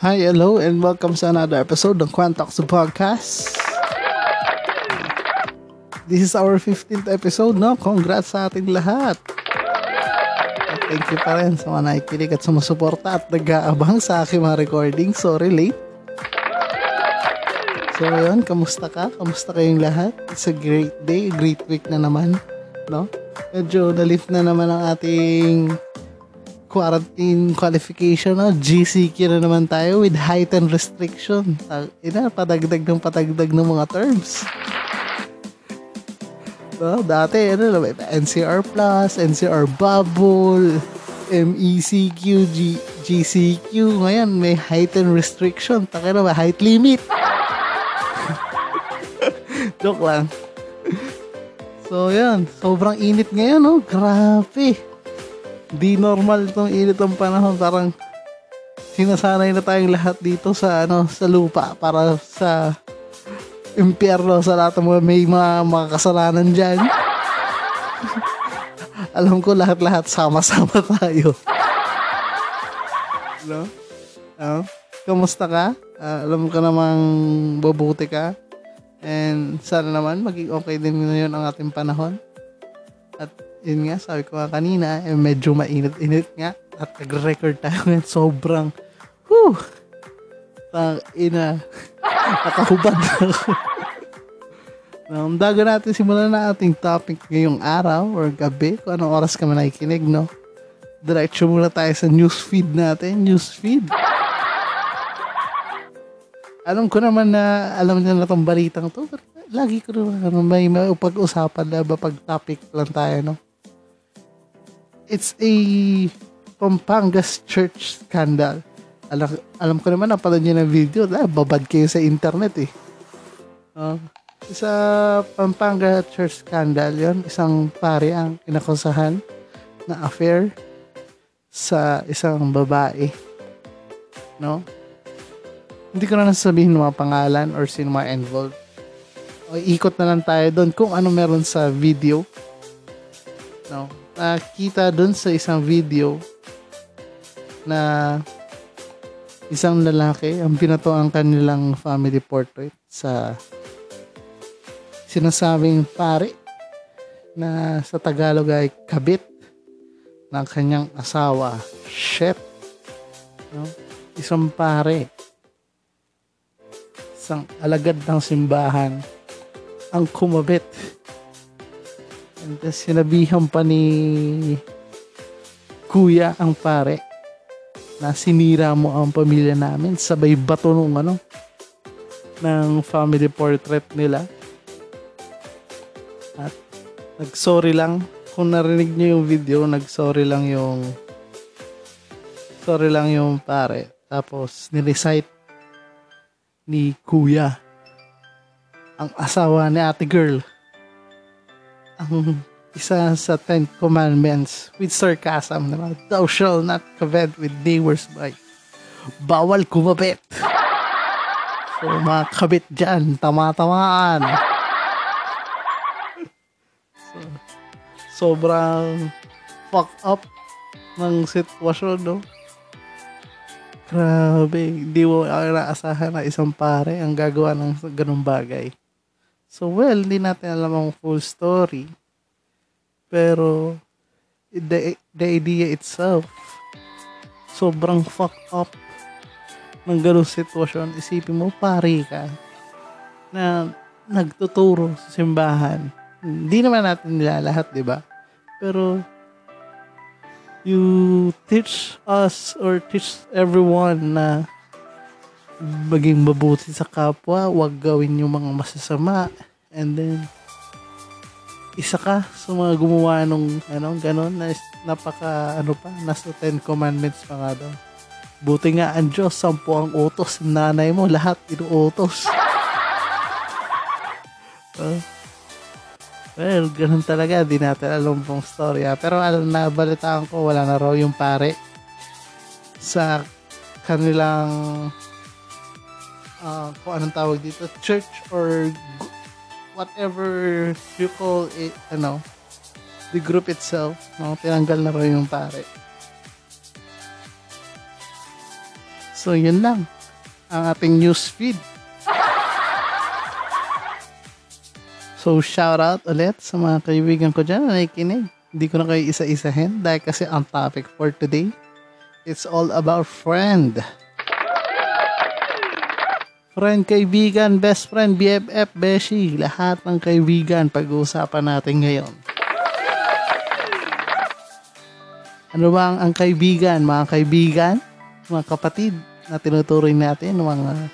Hi, hello, and welcome sa another episode ng Quantox Podcast. This is our 15th episode, no? Congrats sa ating lahat. At thank you pa rin sa mga nakikinig at sumusuporta at nag-aabang sa aking mga recording. Sorry, late. So, yun, kamusta ka? Kamusta kayong lahat? It's a great day, great week na naman, no? Medyo na-lift na naman ang ating quarantine qualification, no? GCQ na naman tayo with heightened restriction. Ina, padagdag ng padagdag ng mga terms. No, dati, ano, may NCR Plus, NCR Bubble, MECQ, G- GCQ. Ngayon, may heightened restriction. Taka na, may height limit. Joke lang. So, yan. Sobrang init ngayon, no? Grabe di normal itong init ng panahon. Parang sinasanay na tayong lahat dito sa ano sa lupa para sa impyerno sa lahat ng may mga, mga dyan. Alam ko lahat-lahat sama-sama tayo. no? Uh, kamusta ka? Uh, alam ko namang babuti ka. And sana naman maging okay din ngayon ang ating panahon. Yun nga, sabi ko nga kanina, eh, medyo mainit-init nga. At nag-record tayo ngayon, sobrang, whew, tang ina, nakahubad na ako. um, bago natin simulan na ating topic ngayong araw or gabi, kung anong oras ka man nakikinig, no? Diretso muna tayo sa newsfeed natin, newsfeed. Alam ko naman na alam niyo na itong balitang to, pero lagi ko naman ano, may pag-usapan na ba pag topic lang tayo, no? It's a Pampangas church scandal. Alam, alam ko naman, napanood niyo ng video, ah, babad kayo sa internet eh. Uh, sa Pampanga church scandal, yon isang pare ang inakusahan na affair sa isang babae. No? Hindi ko na nasabihin mga pangalan or sino mga involved. O, ikot na lang tayo doon kung ano meron sa video. No? Nakita doon sa isang video na isang lalaki ang binato ang kanilang family portrait sa sinasabing pare na sa Tagalog ay kabit ng kanyang asawa. Shit. No? Isang pare. Isang alagad ng simbahan ang kumabit. Then sinabihan pa ni kuya ang pare na sinira mo ang pamilya namin. Sabay bato nung ano ng family portrait nila. At nagsorry lang. Kung narinig niyo yung video nagsorry lang yung sorry lang yung pare. Tapos nirecite ni kuya ang asawa ni ate girl ang isa sa Ten Commandments with sarcasm naman, Thou shall not covet with neighbor's wife. Bawal kumabit. So, mga kabit dyan, tama-tamaan. So, sobrang fuck up ng sitwasyon, no? Grabe, hindi mo naasahan na isang pare ang gagawa ng ganung bagay. So, well, hindi natin alam ang full story. Pero, the, the idea itself, sobrang fuck up ng ganung sitwasyon. Isipin mo, pare ka, na nagtuturo sa simbahan. Hindi naman natin nila lahat, di ba? Pero, you teach us or teach everyone na maging mabuti sa kapwa, huwag gawin yung mga masasama, And then, isa ka sa mga gumawa nung, ano, ganon, na, napaka, ano pa, nasa Ten Commandments pa nga daw. Buti nga ang Diyos, sampu ang utos, nanay mo, lahat inuutos. uh, well, ganun talaga, di natin alam pong storya. Pero alam na, balitaan ko, wala na raw yung pare sa kanilang uh, kung anong tawag dito, church or whatever you call it, ano, the group itself, no, tinanggal na raw yung pare. So, yun lang. Ang ating news feed. So, shout out ulit sa mga kaibigan ko dyan na nakikinig. Hindi ko na kayo isa-isahin dahil kasi ang topic for today, it's all about friend. Friend, kaibigan, best friend, BFF, Beshi, lahat ng kaibigan pag-uusapan natin ngayon. Ano ba ang, ang kaibigan? Mga kaibigan, mga kapatid na tinuturing natin, mga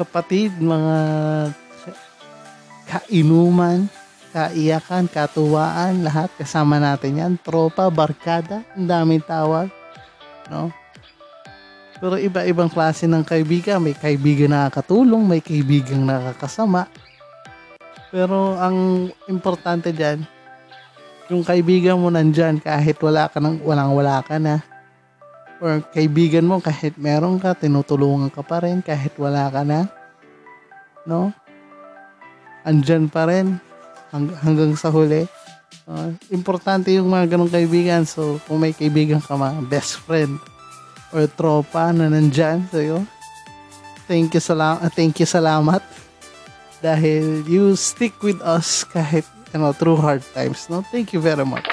kapatid, mga kainuman, kaiyakan, katuwaan, lahat kasama natin yan. Tropa, barkada, ang daming tawag. No? Pero iba-ibang klase ng kaibigan. May kaibigan na nakakatulong, may kaibigan nakakasama. Pero ang importante dyan, yung kaibigan mo nandyan kahit wala ka nang, walang wala ka na. Or kaibigan mo kahit meron ka, tinutulungan ka pa rin kahit wala ka na. No? Andyan pa rin hang, hanggang sa huli. Uh, importante yung mga ganong kaibigan. So, kung may kaibigan ka mga best friend, or tropa na nandyan sa'yo. Thank you, salam uh, thank you salamat dahil you stick with us kahit know, through hard times. No? Thank you very much.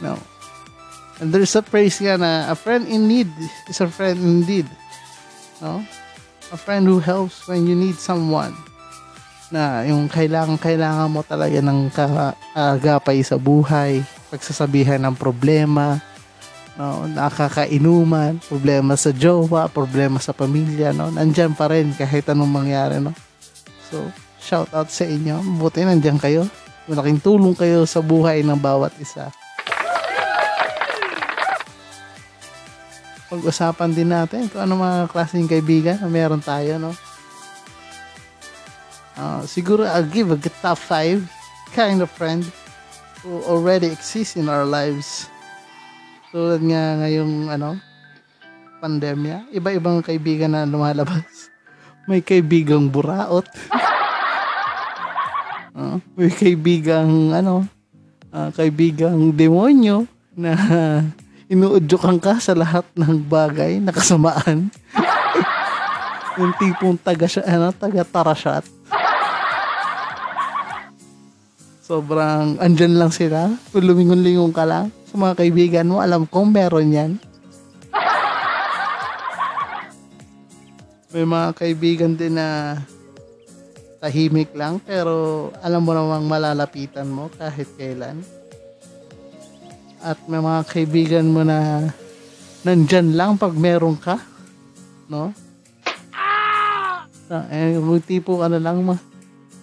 No. And there's a phrase nga na a friend in need is a friend indeed. No? A friend who helps when you need someone na yung kailangan kailangan mo talaga ng kaagapay sa buhay pagsasabihan ng problema, no, nakakainuman, problema sa jowa, problema sa pamilya, no, nandyan pa rin kahit anong mangyari, no. So, shout out sa inyo. Buti nandyan kayo. Malaking tulong kayo sa buhay ng bawat isa. Pag-usapan din natin kung ano mga klaseng kaibigan na meron tayo, no. Uh, siguro I'll give a top 5 kind of friend who already exist in our lives. Tulad nga ngayong ano, pandemya, iba-ibang kaibigan na lumalabas. May kaibigang buraot. uh, may kaibigang ano, uh, kaibigang demonyo na inuudyokan ka sa lahat ng bagay na kasamaan. yung tipong taga, ano, taga tarashat Sobrang andyan lang sila. Lumingon-lingon ka lang sa mga kaibigan mo, alam kong meron yan. May mga kaibigan din na tahimik lang pero alam mo namang malalapitan mo kahit kailan. At may mga kaibigan mo na nandyan lang pag meron ka. No? Ah! Eh, tipo ano lang,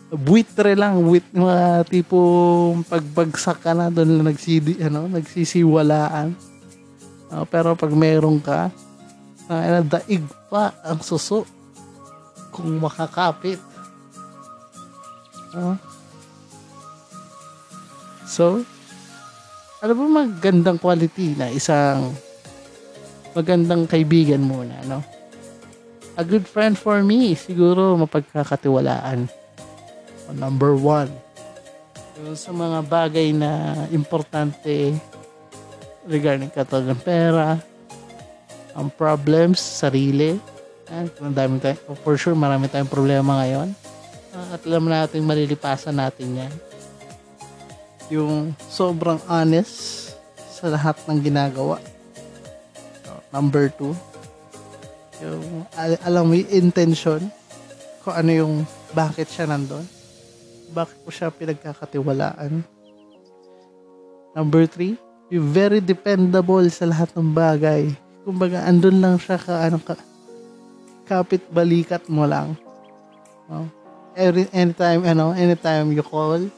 buitre lang, wit mga tipong pagbagsak ka na doon lang nagsidi, ano, nagsisiwalaan. Uh, pero pag meron ka, uh, daig pa ang suso kung makakapit. Uh, so, ano ba magandang quality na isang magandang kaibigan muna, no? A good friend for me, siguro mapagkakatiwalaan number one. Yung sa mga bagay na importante regarding katulad ng pera, ang problems, sarili. Ang dami tayo, for sure, marami tayong problema ngayon. Uh, at alam natin, malilipasan natin yan. Yung sobrang honest sa lahat ng ginagawa. So, number two, yung al- alam mo yung intention kung ano yung bakit siya nandun bakit ko siya pinagkakatiwalaan. Number three, be very dependable sa lahat ng bagay. Kumbaga, andun lang siya ka, ano ka, kapit balikat mo lang. No? Every, anytime, ano, anytime you call,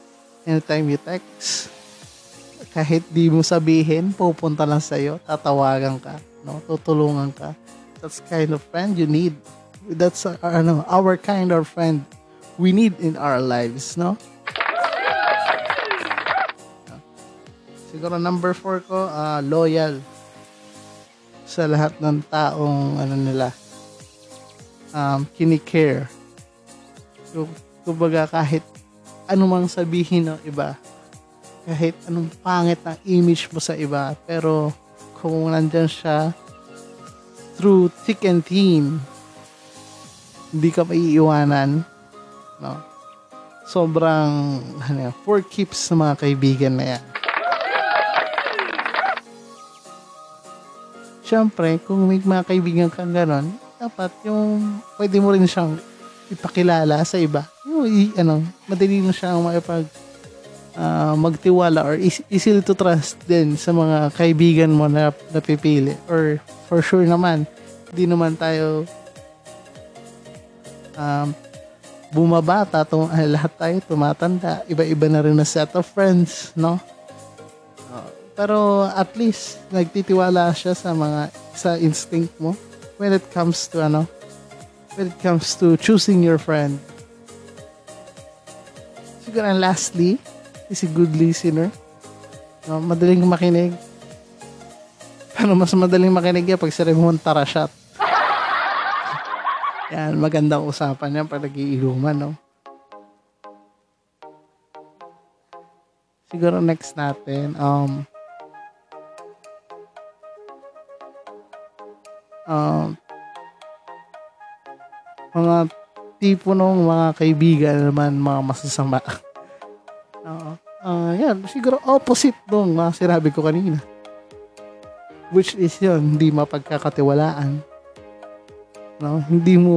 anytime you text, kahit di mo sabihin, pupunta lang sa'yo, tatawagan ka, no? tutulungan ka. That's kind of friend you need. That's uh, ano, our kind of friend we need in our lives, no? Siguro number four ko, uh, loyal sa lahat ng taong ano nila um, kinikare. So, kumbaga kahit anumang sabihin ng iba, kahit anong pangit ng image mo sa iba, pero kung nandyan siya through thick and thin, hindi ka maiiwanan, no? Sobrang, ano, for keeps sa mga kaibigan na yan. Siyempre, kung may mga kaibigan kang ganon, dapat yung pwede mo rin siyang ipakilala sa iba. Yung, i, ano, madali mo siyang maipag uh, magtiwala or easy to trust din sa mga kaibigan mo na napipili. Or for sure naman, hindi naman tayo um, bumabata, tum- lahat tayo tumatanda. Iba-iba na rin na set of friends, no? Pero at least nagtitiwala siya sa mga sa instinct mo when it comes to ano when it comes to choosing your friend. Siguro and lastly, is a good listener. No, madaling makinig. Pero mas madaling makinig yan pag sarili mo tara shot. Yan, magandang usapan yan pag nagiiluman, no? Siguro next natin, um, uh, mga tipo ng mga kaibigan naman mga masasama. Oo. uh, yan, siguro opposite nung mga sinabi ko kanina. Which is yun, hindi mapagkakatiwalaan. No? Hindi mo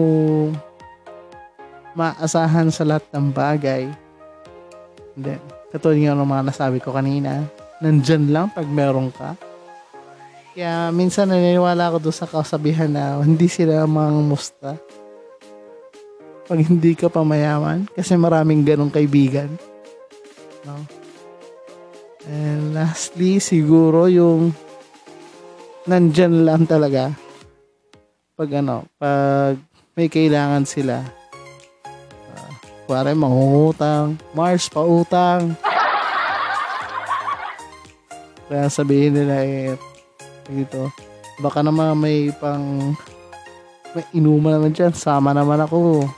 maasahan sa lahat ng bagay. Then, katulad nga ng mga nasabi ko kanina, nandyan lang pag meron ka kaya minsan naniniwala ako doon sa kasabihan na hindi sila mga musta. Pag hindi ka pa mayaman. Kasi maraming ganong kaibigan. No? And lastly, siguro yung nandyan lang talaga. Pag ano, pag may kailangan sila. Uh, kuwari, mangungutang. Mars, pautang. Kaya sabihin nila eh, dito. Baka naman may pang may inuman naman dyan. Sama naman ako.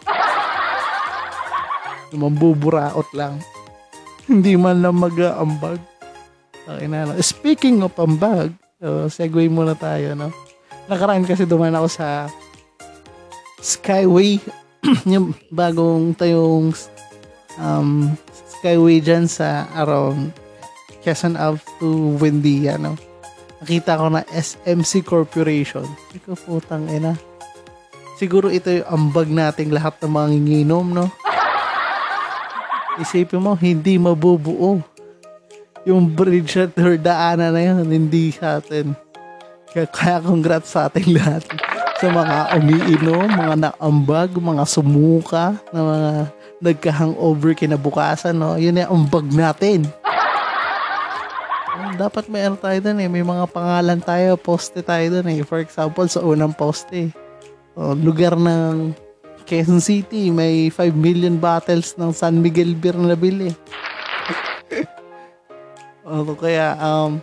Mambuburaot lang. Hindi man lang mag-aambag. Okay na. Speaking of ambag, so, segue muna tayo, no? Nakaraan kasi duman ako sa Skyway. yung bagong tayong um, Skyway dyan sa around Quezon Ave to Buendia, no? nakita ko na SMC Corporation. Ikaw putang ina. Siguro ito yung ambag nating lahat ng mga nginginom, no? Isipin mo, hindi mabubuo. Yung bridge at daanan na yun, hindi sa atin. Kaya, congrats sa ating lahat. Sa mga umiinom, mga naambag, mga sumuka, na mga nagka-hangover kinabukasan, no? Yun yung ambag natin dapat may ano tayo dun eh. May mga pangalan tayo, poste tayo dun eh. For example, sa unang poste. Oh, lugar ng Quezon City, may 5 million bottles ng San Miguel beer na nabili. o kaya, um,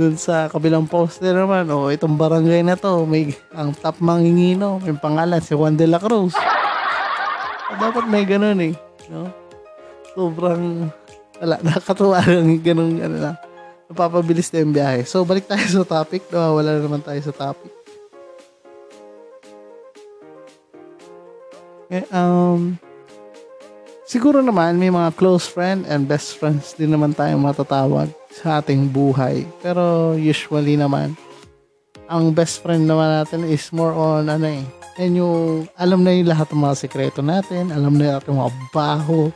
dun sa kabilang poste naman, oh, itong barangay na to, may ang top mangingino, may pangalan, si Juan de la Cruz. O, dapat may ganun eh. No? Sobrang, wala, nakatuwa lang ganun, ano lang napapabilis na yung biyahe. So, balik tayo sa topic. Nawawala na naman tayo sa topic. Okay, um, siguro naman may mga close friend and best friends din naman tayong matatawag sa ating buhay. Pero usually naman, ang best friend naman natin is more on ano eh, yan yung alam na yung lahat ng mga sekreto natin, alam na yung mga baho,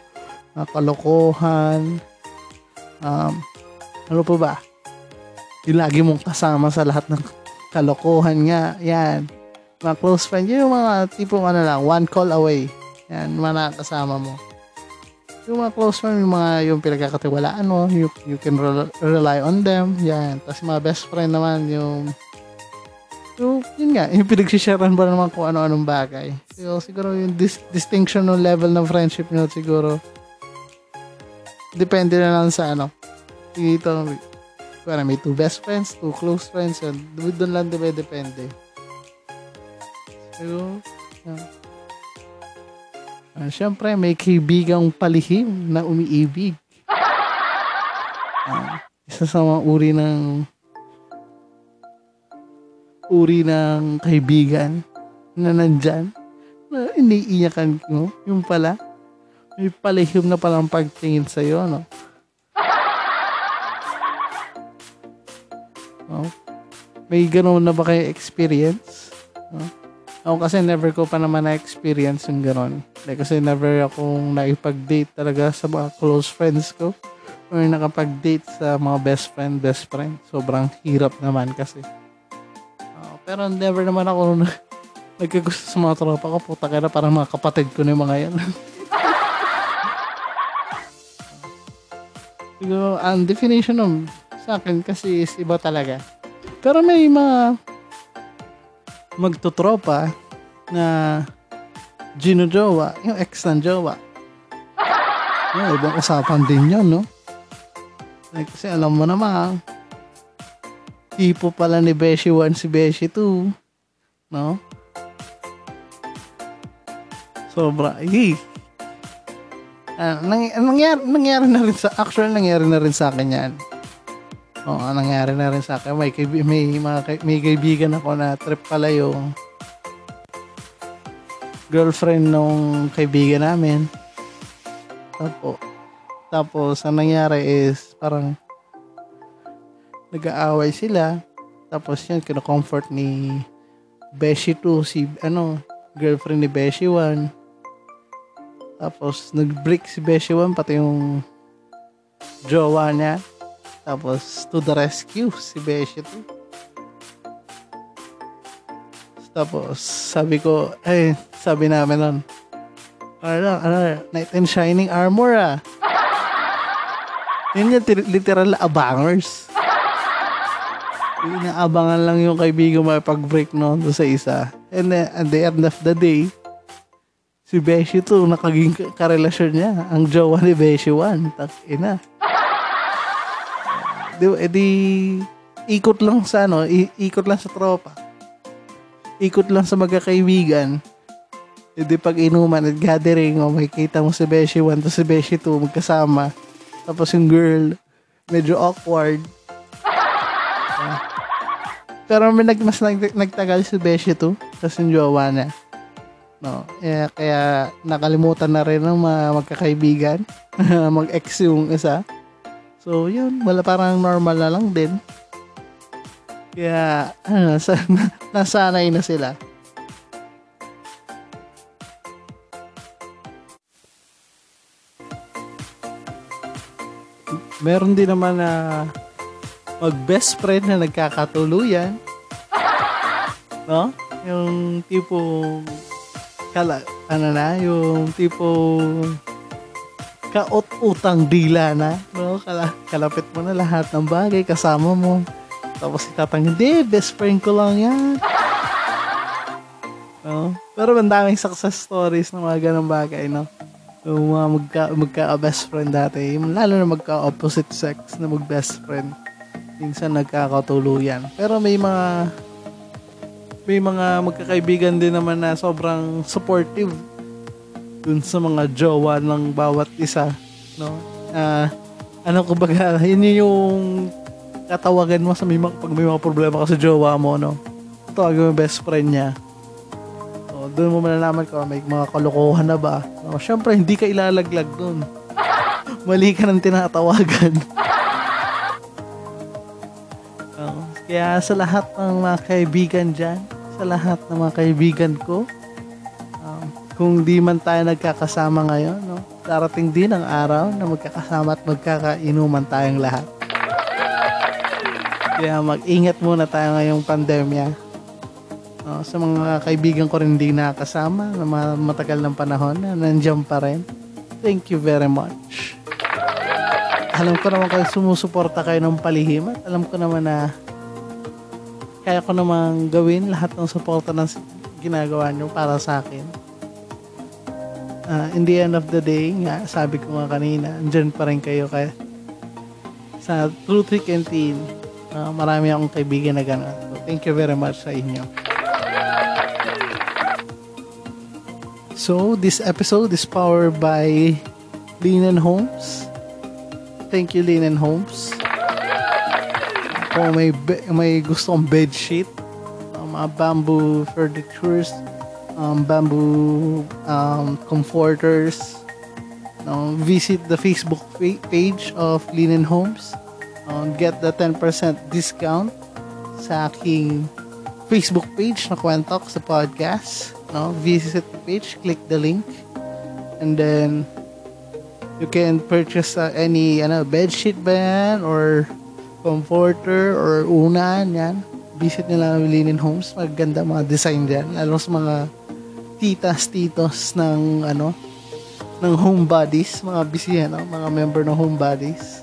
mga kalokohan, um, ano pa ba? Yung lagi mong kasama sa lahat ng kalokohan nga. Yan. Mga close friend, yun yung mga tipong ano lang, one call away. Yan, mga nakakasama mo. Yung mga close friend, yung mga yung pinagkakatiwalaan mo, you, you can rel- rely on them. Yan. Tapos mga best friend naman, yung yung, yun nga, yung pinagsisharean ba naman kung ano-anong bagay. So, siguro yung dis- distinction ng level ng friendship nyo, siguro, depende na lang sa ano. Dito, para may two best friends, two close friends, yun. Doon lang diba depende. So, yan. Ah, Siyempre, may kaibigang palihim na umiibig. Ah, isa sa mga uri ng uri ng kaibigan na nandyan na iniiyakan mo. Yung pala, may palihim na palang pagtingin sa'yo, no? Oh. May ganun na ba kayo experience? No? Ako kasi never ko pa naman na-experience yung gano'n. Like, kasi never akong naipag-date talaga sa mga close friends ko. Or nakapag-date sa mga best friend, best friend. Sobrang hirap naman kasi. Oo, pero never naman ako na- nagkagusto sa mga tropa ko. Puta ka na parang mga kapatid ko na yung mga yan. Siguro, ang definition ng sa akin kasi is iba talaga. Pero may mga magtutropa na ginujowa, yung ex ng jowa. Yung ibang usapan din yun, no? Kasi alam mo naman, tipo pala ni Beshi 1 si Beshi 2. No? Sobra. Ay. Ah, nang, nangyari, nangyari na rin sa, actually nangyari na rin sa akin yan. Oo, nangyari na rin sa akin. May, kaibi- may, mga, may kaibigan ako na trip pala yung girlfriend nung kaibigan namin. Tapos, tapos ang nangyari is parang nag-aaway sila. Tapos yun, kino-comfort ni Beshi 2, si, ano, girlfriend ni Beshi 1. Tapos, nag-break si Beshi 1, pati yung jowa niya. Tapos, to the rescue, si Beshi 2. Tapos, sabi ko, eh, sabi namin nun, ano, ano, Knight and Shining Armor ah. Yun yung tir- literal abangers. Inaabangan lang yung kaibigan makipag-break no doon sa isa. And then, at the end of the day, si Beshi 2, nakaging ka- karelasyon niya. Ang jowa ni Beshi 1. Tak, ina. Di, edi, ikot lang sa ano, i- ikot lang sa tropa. Ikot lang sa magkakaibigan. Hindi pag inuman at gathering, o makikita mo si Beshi 1 to si Beshi 2 magkasama. Tapos yung girl, medyo awkward. Ah. Pero may nag, mas nag, nagtagal si Beshi 2 kasi yung jowa niya. No, eh, kaya nakalimutan na rin ng mga magkakaibigan. Mag-ex yung isa. So, yun. Wala parang normal na lang din. Kaya, ano, sa, nasanay na sila. Meron din naman na mag-best friend na nagkakatuluyan. No? Yung tipo kala, ano na, yung tipo kaot-utang dila na. No? Kala, kalapit mo na lahat ng bagay, kasama mo. Tapos itatang, hindi, best friend ko lang yan. No? Pero ang daming success stories ng mga ganong bagay, no? Yung mga magka, magka-best friend dati, lalo na magka-opposite sex na mag-best friend. Minsan nagkakatuluyan. Pero may mga may mga magkakaibigan din naman na sobrang supportive dun sa mga jowa ng bawat isa, no? Ah, ano kumbaga, yun yung katawagan mo sa may pag may mga problema ka sa jowa mo, no? Tawagin mo best friend niya. So, doon mo malalaman kung may mga kalokohan na ba. No, syempre, hindi ka ilalaglag doon. Mali ka ng tinatawagan. Oo. kaya sa lahat ng mga kaibigan dyan, sa lahat ng mga kaibigan ko, kung di man tayo nagkakasama ngayon, no, darating din ang araw na magkakasama at magkakainuman tayong lahat. Kaya mag-ingat muna tayo ngayong pandemya. No, sa mga kaibigan ko rin hindi nakasama na matagal ng panahon na nandiyan pa rin. Thank you very much. Alam ko naman kayo sumusuporta kayo ng palihim at alam ko naman na kaya ko naman gawin lahat ng suporta ng ginagawa nyo para sa akin. Uh, in the end of the day, nga, sabi ko nga kanina, andyan pa rin kayo kaya sa True Trick and Teen, uh, marami akong kaibigan na gano'n. So, thank you very much sa inyo. So, this episode is powered by Linen Homes. Thank you, Linen Homes. Kung may, be- may gusto kong bed sheet, um, mga bamboo furnitures, um, bamboo um, comforters, no, visit the Facebook page of Linen Homes. Um, get the 10% discount sa aking Facebook page na Kwentok sa podcast. No? Visit the page, click the link, and then you can purchase uh, any ano, bed sheet ba yan, or comforter, or unan, yan. Visit nila Linen Homes. Maganda mga design dyan. Lalo sa mga titas, titos ng ano, ng home bodies, mga busy, ano, mga member ng home bodies.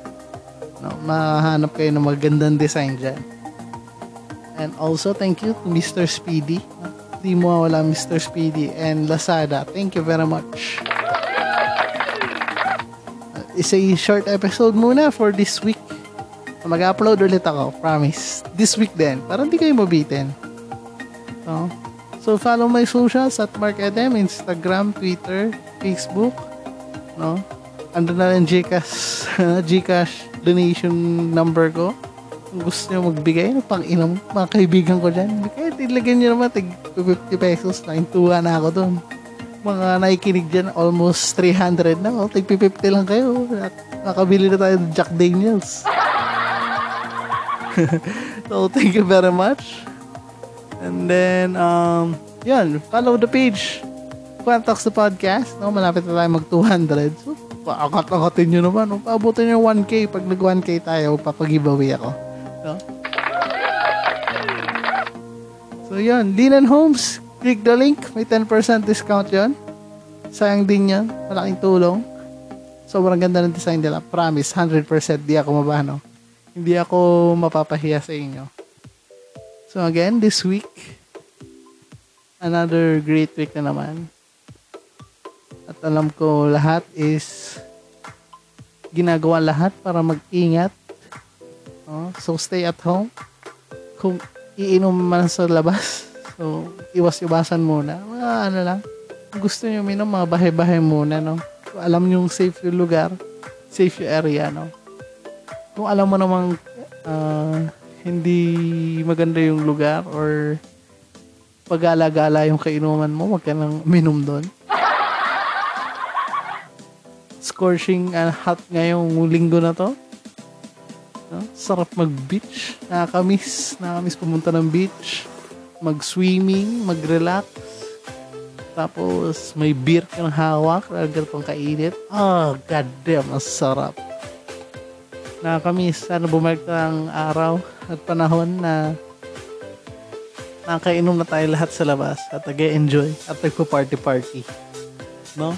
No, mahanap kayo ng magandang design dyan. And also, thank you to Mr. Speedy. Di mo wala Mr. Speedy and Lazada. Thank you very much. Uh, It's a short episode muna for this week. Mag-upload ulit ako, promise. This week din, para hindi kayo mabitin. So, so follow my socials at Mark Edem, Instagram, Twitter, Facebook. No? Ando na rin Gcash, Gcash donation number ko kung gusto nyo magbigay ng pang inom, mga kaibigan ko dyan, kahit ilagyan nyo naman, tig 50 pesos, naintuwa na ako doon. Mga nakikinig dyan, almost 300 na, oh, tig 50 lang kayo, nakabili na tayo ng Jack Daniels. so, thank you very much. And then, um, yun, follow the page. Quantox the podcast, no? malapit na tayo mag 200. So, paangat-angatin nyo naman. No? Paabutin nyo 1K. Pag nag 1K tayo, papag-giveaway ako. No? So, yun. Linan Homes, click the link. May 10% discount yon Sayang din yan. Malaking tulong. Sobrang ganda ng design nila. Promise, 100% di ako mabano. Hindi ako mapapahiya sa inyo. So, again, this week, another great week na naman. At alam ko lahat is ginagawa lahat para mag-ingat. Oh, so stay at home. Kung iinom man sa labas, so iwas-iwasan muna. Mga ano lang. Gusto niyo minom, mga bahay-bahay muna, no? Kung alam yung safe yung lugar, safe yung area, no? Kung alam mo namang uh, hindi maganda yung lugar or pag-alagala yung kainuman mo, wag ka nang minom doon scorching and hot ngayong linggo na to. No? Sarap mag-beach. Nakakamiss. Nakakamiss pumunta ng beach. Mag-swimming, mag-relax. Tapos, may beer kang hawak. Lagar pang kainit. Oh, goddamn, ang sarap. Nakakamiss. Sana bumalik ang araw at panahon na nakakainom na tayo lahat sa labas at nag-enjoy at nagpo-party-party. No?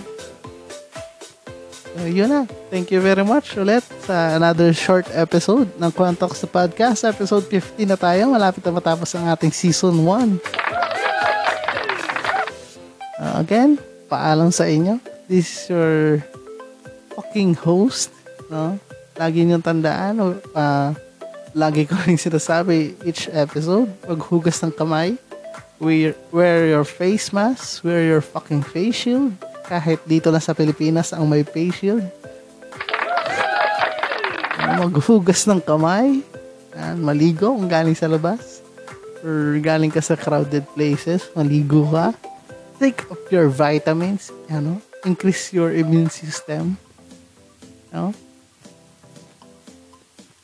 Uh, yun na. Thank you very much ulit sa another short episode ng Quantox the Podcast. Episode 50 na tayo. Malapit na matapos ang ating season 1. Uh, again, paalam sa inyo. This is your fucking host. No? Lagi niyong tandaan. Uh, lagi ko rin sinasabi each episode. Maghugas ng kamay. Wear, wear your face mask. Wear your fucking face shield kahit dito na sa Pilipinas ang may face shield. Maghugas ng kamay. Yan, maligo kung galing sa labas. Or galing ka sa crowded places, maligo ka. Take up your vitamins, ano, increase your immune system. No?